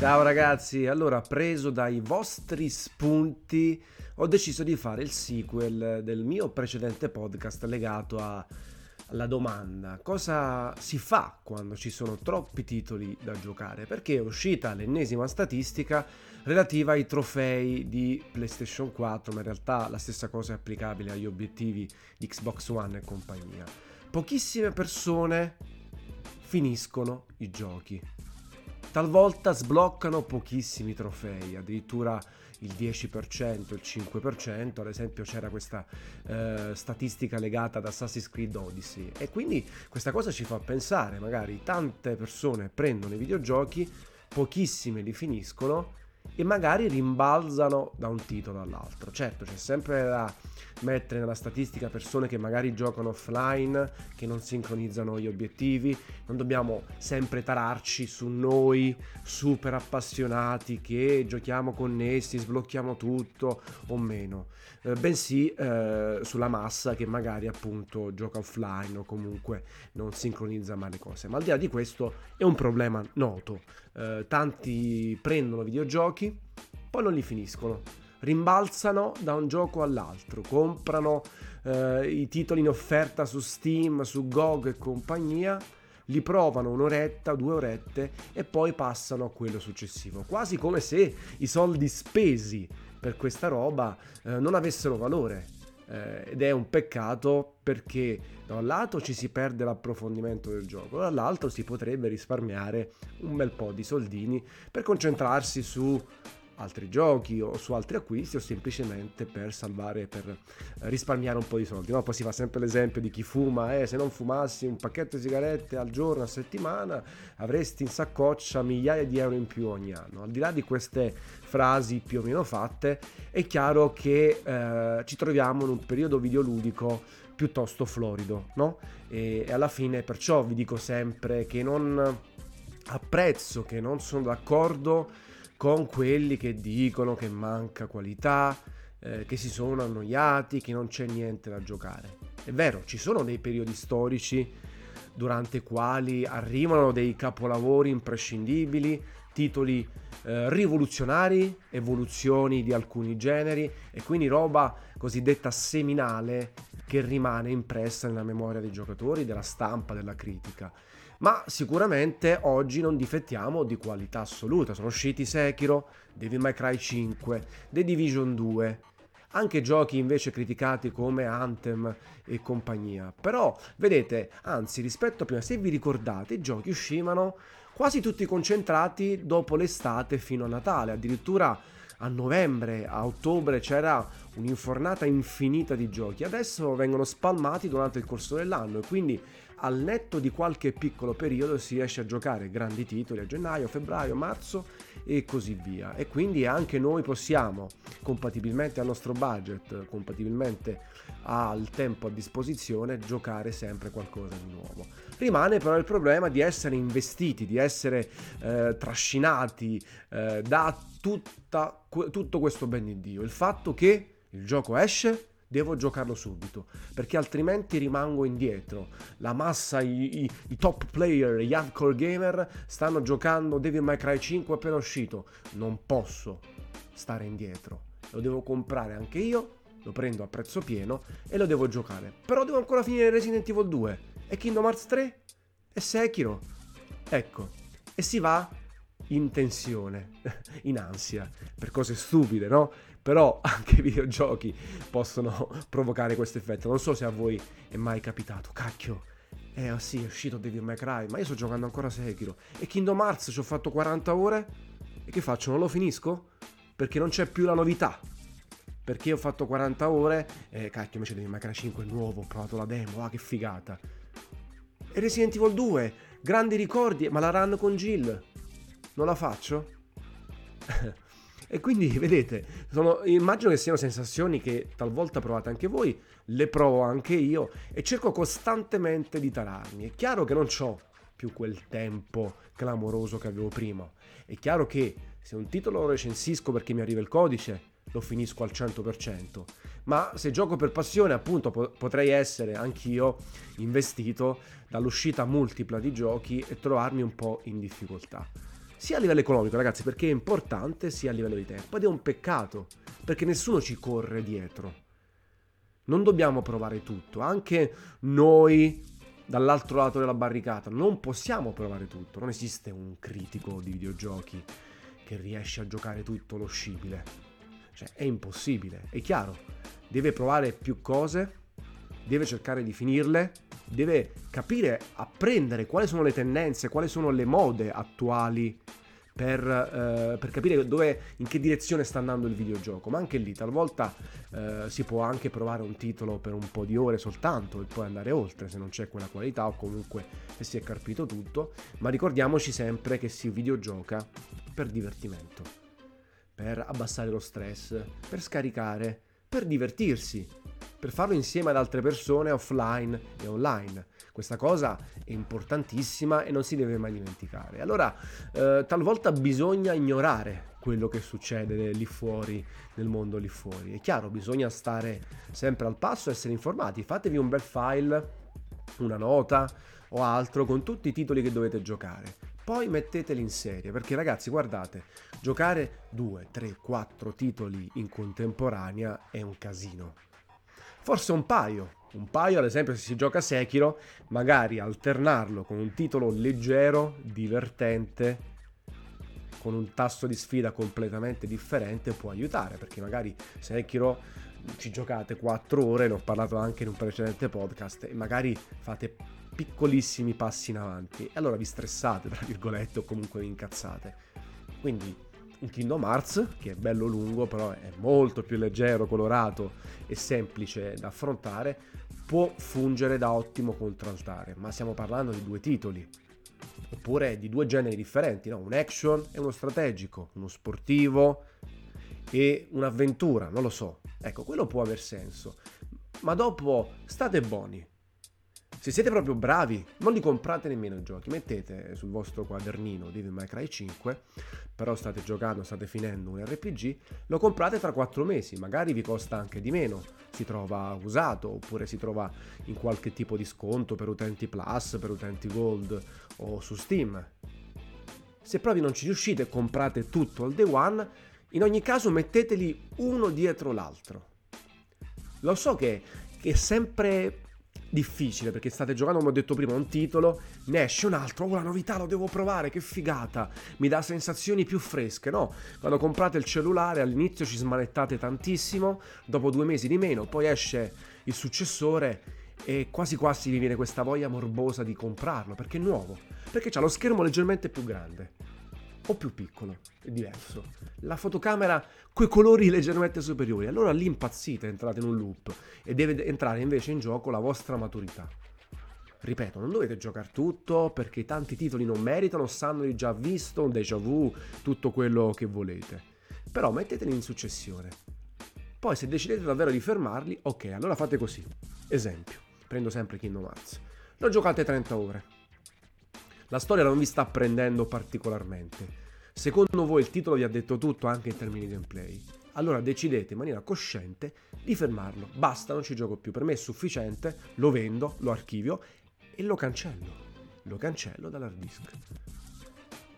Ciao ragazzi, allora preso dai vostri spunti ho deciso di fare il sequel del mio precedente podcast legato a, alla domanda. Cosa si fa quando ci sono troppi titoli da giocare? Perché è uscita l'ennesima statistica relativa ai trofei di PlayStation 4 ma in realtà la stessa cosa è applicabile agli obiettivi di Xbox One e compagnia. Pochissime persone finiscono i giochi Talvolta sbloccano pochissimi trofei, addirittura il 10%, il 5%, ad esempio c'era questa eh, statistica legata ad Assassin's Creed Odyssey. E quindi questa cosa ci fa pensare, magari tante persone prendono i videogiochi, pochissime li finiscono e magari rimbalzano da un titolo all'altro. Certo, c'è sempre da mettere nella statistica persone che magari giocano offline, che non sincronizzano gli obiettivi, non dobbiamo sempre tararci su noi super appassionati che giochiamo connessi, sblocchiamo tutto o meno, eh, bensì eh, sulla massa che magari appunto gioca offline o comunque non sincronizza mai le cose. Ma al di là di questo è un problema noto. Eh, tanti prendono videogiochi, poi non li finiscono rimbalzano da un gioco all'altro, comprano eh, i titoli in offerta su Steam, su GOG e compagnia, li provano un'oretta, due orette e poi passano a quello successivo, quasi come se i soldi spesi per questa roba eh, non avessero valore. Eh, ed è un peccato perché da un lato ci si perde l'approfondimento del gioco, dall'altro si potrebbe risparmiare un bel po' di soldini per concentrarsi su altri giochi o su altri acquisti o semplicemente per salvare, per risparmiare un po' di soldi. No? Poi si fa sempre l'esempio di chi fuma, eh, se non fumassi un pacchetto di sigarette al giorno, a settimana, avresti in saccoccia migliaia di euro in più ogni anno. Al di là di queste frasi più o meno fatte, è chiaro che eh, ci troviamo in un periodo videoludico piuttosto florido, no? E, e alla fine perciò vi dico sempre che non apprezzo, che non sono d'accordo con quelli che dicono che manca qualità, eh, che si sono annoiati, che non c'è niente da giocare. È vero, ci sono dei periodi storici durante i quali arrivano dei capolavori imprescindibili, titoli eh, rivoluzionari, evoluzioni di alcuni generi e quindi roba cosiddetta seminale che rimane impressa nella memoria dei giocatori, della stampa, della critica ma sicuramente oggi non difettiamo di qualità assoluta. Sono usciti Sekiro, Devil May Cry 5, The Division 2, anche giochi invece criticati come Anthem e compagnia. Però, vedete, anzi, rispetto a prima, se vi ricordate, i giochi uscivano quasi tutti concentrati dopo l'estate fino a Natale, addirittura a novembre, a ottobre c'era un'infornata infinita di giochi, adesso vengono spalmati durante il corso dell'anno e quindi al netto di qualche piccolo periodo si riesce a giocare grandi titoli a gennaio, febbraio, marzo e così via. E quindi anche noi possiamo, compatibilmente al nostro budget, compatibilmente al tempo a disposizione, giocare sempre qualcosa di nuovo. Rimane però il problema di essere investiti, di essere eh, trascinati eh, da tutta, tutto questo ben di Dio. Il fatto che il gioco esce, devo giocarlo subito, perché altrimenti rimango indietro. La massa, i, i, i, top player, gli hardcore gamer stanno giocando Devil May Cry 5 appena uscito. Non posso stare indietro. Lo devo comprare anche io, lo prendo a prezzo pieno e lo devo giocare. Però devo ancora finire Resident Evil 2 e Kingdom Hearts 3 e Sekiro. Ecco, e si va in tensione, in ansia, per cose stupide, no? Però anche i videogiochi possono provocare questo effetto. Non so se a voi è mai capitato. Cacchio, eh sì, è uscito Devil May Cry, ma io sto giocando ancora Sekiro. E Kingdom Hearts ci ho fatto 40 ore. E che faccio? Non lo finisco? Perché non c'è più la novità. Perché ho fatto 40 ore e cacchio invece May Cry 5 è nuovo, ho provato la demo, ah che figata. E Resident Evil 2, grandi ricordi, ma la run con Jill. Non la faccio? E quindi, vedete, sono, immagino che siano sensazioni che talvolta provate anche voi, le provo anche io e cerco costantemente di tararmi. È chiaro che non ho più quel tempo clamoroso che avevo prima. È chiaro che se un titolo lo recensisco perché mi arriva il codice, lo finisco al 100%. Ma se gioco per passione, appunto, po- potrei essere anch'io investito dall'uscita multipla di giochi e trovarmi un po' in difficoltà. Sia a livello economico, ragazzi, perché è importante, sia a livello di tempo. Ed è un peccato, perché nessuno ci corre dietro. Non dobbiamo provare tutto, anche noi dall'altro lato della barricata non possiamo provare tutto. Non esiste un critico di videogiochi che riesce a giocare tutto lo scibile. Cioè, è impossibile, è chiaro. Deve provare più cose, deve cercare di finirle, deve capire, apprendere quali sono le tendenze, quali sono le mode attuali per, eh, per, capire dove, in che direzione sta andando il videogioco. Ma anche lì, talvolta eh, si può anche provare un titolo per un po' di ore soltanto e poi andare oltre se non c'è quella qualità o comunque se si è carpito tutto. Ma ricordiamoci sempre che si videogioca per divertimento, per abbassare lo stress, per scaricare, per divertirsi per farlo insieme ad altre persone offline e online. Questa cosa è importantissima e non si deve mai dimenticare. Allora, eh, talvolta bisogna ignorare quello che succede lì fuori, nel mondo lì fuori. È chiaro, bisogna stare sempre al passo, essere informati. Fatevi un bel file, una nota o altro con tutti i titoli che dovete giocare. Poi metteteli in serie, perché ragazzi, guardate, giocare 2, 3, 4 titoli in contemporanea è un casino forse un paio. Un paio, ad esempio, se si gioca Sekiro, magari alternarlo con un titolo leggero, divertente, con un tasso di sfida completamente differente può aiutare, perché magari Sekiro ci giocate 4 ore, ne ho parlato anche in un precedente podcast, e magari fate piccolissimi passi in avanti, e allora vi stressate, tra virgolette, o comunque vi incazzate. Quindi un Kingdom Hearts, che è bello lungo, però è molto più leggero, colorato e semplice da affrontare, può fungere da ottimo contraltare, ma stiamo parlando di due titoli, oppure di due generi differenti, no? un action e uno strategico, uno sportivo e un'avventura, non lo so. Ecco, quello può aver senso. Ma dopo state buoni, se siete proprio bravi, non li comprate nemmeno i giochi, mettete sul vostro quadernino Devil May Cry 5, però state giocando, state finendo un RPG, lo comprate tra 4 mesi, magari vi costa anche di meno, si trova usato oppure si trova in qualche tipo di sconto per utenti Plus, per utenti Gold o su Steam. Se proprio non ci riuscite, comprate tutto al day one, in ogni caso metteteli uno dietro l'altro. Lo so che, che è sempre difficile perché state giocando, come ho detto prima, un titolo, ne esce un altro, oh la novità lo devo provare, che figata, mi dà sensazioni più fresche, no? Quando comprate il cellulare all'inizio ci smanettate tantissimo, dopo due mesi di meno, poi esce il successore e quasi quasi vi viene questa voglia morbosa di comprarlo perché è nuovo, perché ha lo schermo leggermente più grande o più piccolo, è diverso. La fotocamera coi colori leggermente superiori, allora lì impazzite, entrate in un loop e deve entrare invece in gioco la vostra maturità. Ripeto, non dovete giocare tutto perché tanti titoli non meritano, sanno di già visto, un déjà vu, tutto quello che volete. Però metteteli in successione. Poi se decidete davvero di fermarli, ok, allora fate così. Esempio, prendo sempre Kingdom Hearts. Lo giocate 30 ore la storia non vi sta prendendo particolarmente. Secondo voi il titolo vi ha detto tutto anche in termini di gameplay? Allora decidete in maniera cosciente di fermarlo. Basta, non ci gioco più. Per me è sufficiente, lo vendo, lo archivio e lo cancello. Lo cancello dall'hard disk.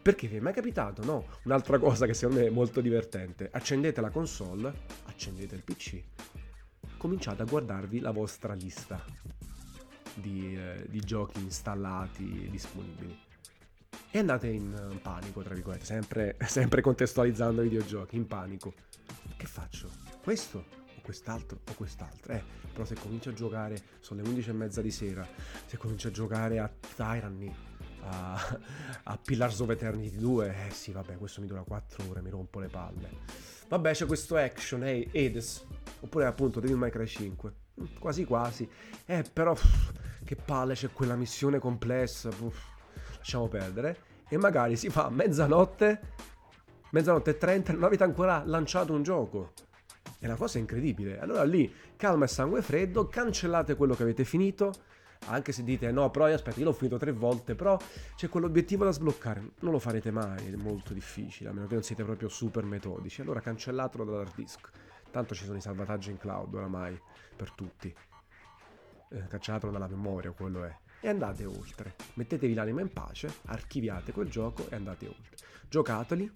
Perché vi è mai capitato? No, un'altra cosa che secondo me è molto divertente. Accendete la console, accendete il PC, cominciate a guardarvi la vostra lista di, eh, di giochi installati e disponibili. E andate in panico, tra virgolette, sempre, sempre contestualizzando i videogiochi, in panico. Che faccio? Questo? O quest'altro? O quest'altro? Eh, però se comincio a giocare, sono le 11 e mezza di sera, se comincio a giocare a Tyranny, a, a Pillars of Eternity 2, eh sì, vabbè, questo mi dura 4 ore, mi rompo le palle. Vabbè, c'è questo action, hey, Hades, oppure appunto Devil May Cry 5. Quasi quasi. Eh, però, pff, che palle, c'è quella missione complessa. Uff, lasciamo perdere. E magari si fa mezzanotte, mezzanotte e 30, non avete ancora lanciato un gioco. È una cosa incredibile. Allora lì, calma e sangue freddo, cancellate quello che avete finito. Anche se dite no, però aspetta, io l'ho finito tre volte, però c'è quell'obiettivo da sbloccare. Non lo farete mai, è molto difficile, a meno che non siete proprio super metodici. Allora cancellatelo dall'hard disk. Tanto ci sono i salvataggi in cloud oramai per tutti. Eh, cacciatelo dalla memoria, quello è. e andate oltre. Mettetevi l'anima in pace, archiviate quel gioco e andate oltre. Giocateli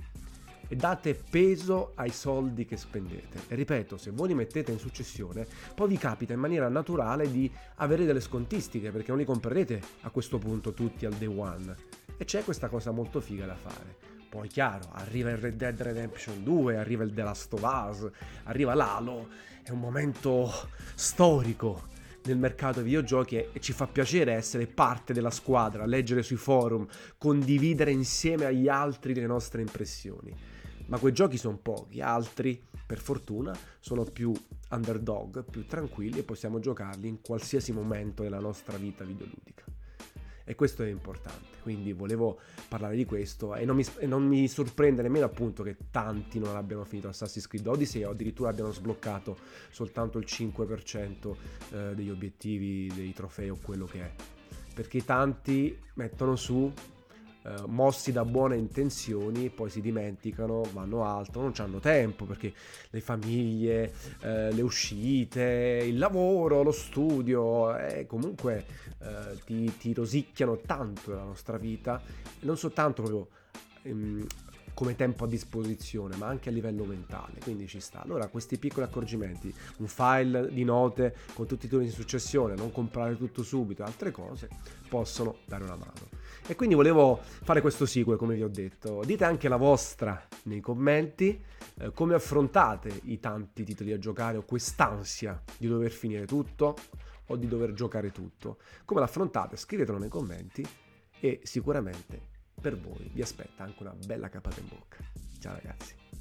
e date peso ai soldi che spendete. E ripeto, se voi li mettete in successione, poi vi capita in maniera naturale di avere delle scontistiche, perché non li comprerete a questo punto tutti al day one. E c'è questa cosa molto figa da fare. Poi chiaro, arriva il Red Dead Redemption 2, arriva il The Last of Us, arriva l'Halo, è un momento storico nel mercato dei videogiochi e ci fa piacere essere parte della squadra, leggere sui forum, condividere insieme agli altri le nostre impressioni. Ma quei giochi sono pochi, altri, per fortuna, sono più underdog, più tranquilli e possiamo giocarli in qualsiasi momento della nostra vita videoludica e questo è importante. Quindi volevo parlare di questo e non mi, e non mi sorprende nemmeno appunto che tanti non abbiano finito Assassin's Creed Odyssey o addirittura abbiano sbloccato soltanto il 5% eh, degli obiettivi, dei trofei o quello che è. Perché tanti mettono su eh, mossi da buone intenzioni, poi si dimenticano, vanno altro, non hanno tempo perché le famiglie, eh, le uscite, il lavoro, lo studio, eh, comunque eh, ti, ti, rosicchiano tanto della nostra vita, non soltanto proprio ehm, come tempo a disposizione, ma anche a livello mentale, quindi ci sta. Allora, questi piccoli accorgimenti, un file di note con tutti i turni in successione, non comprare tutto subito altre cose, possono dare una mano. E quindi volevo fare questo sequel, come vi ho detto. Dite anche la vostra nei commenti, eh, come affrontate i tanti titoli a giocare o quest'ansia di dover finire tutto o di dover giocare tutto. Come l'affrontate? Scrivetelo nei commenti e sicuramente per voi vi aspetta anche una bella capata in bocca. Ciao ragazzi.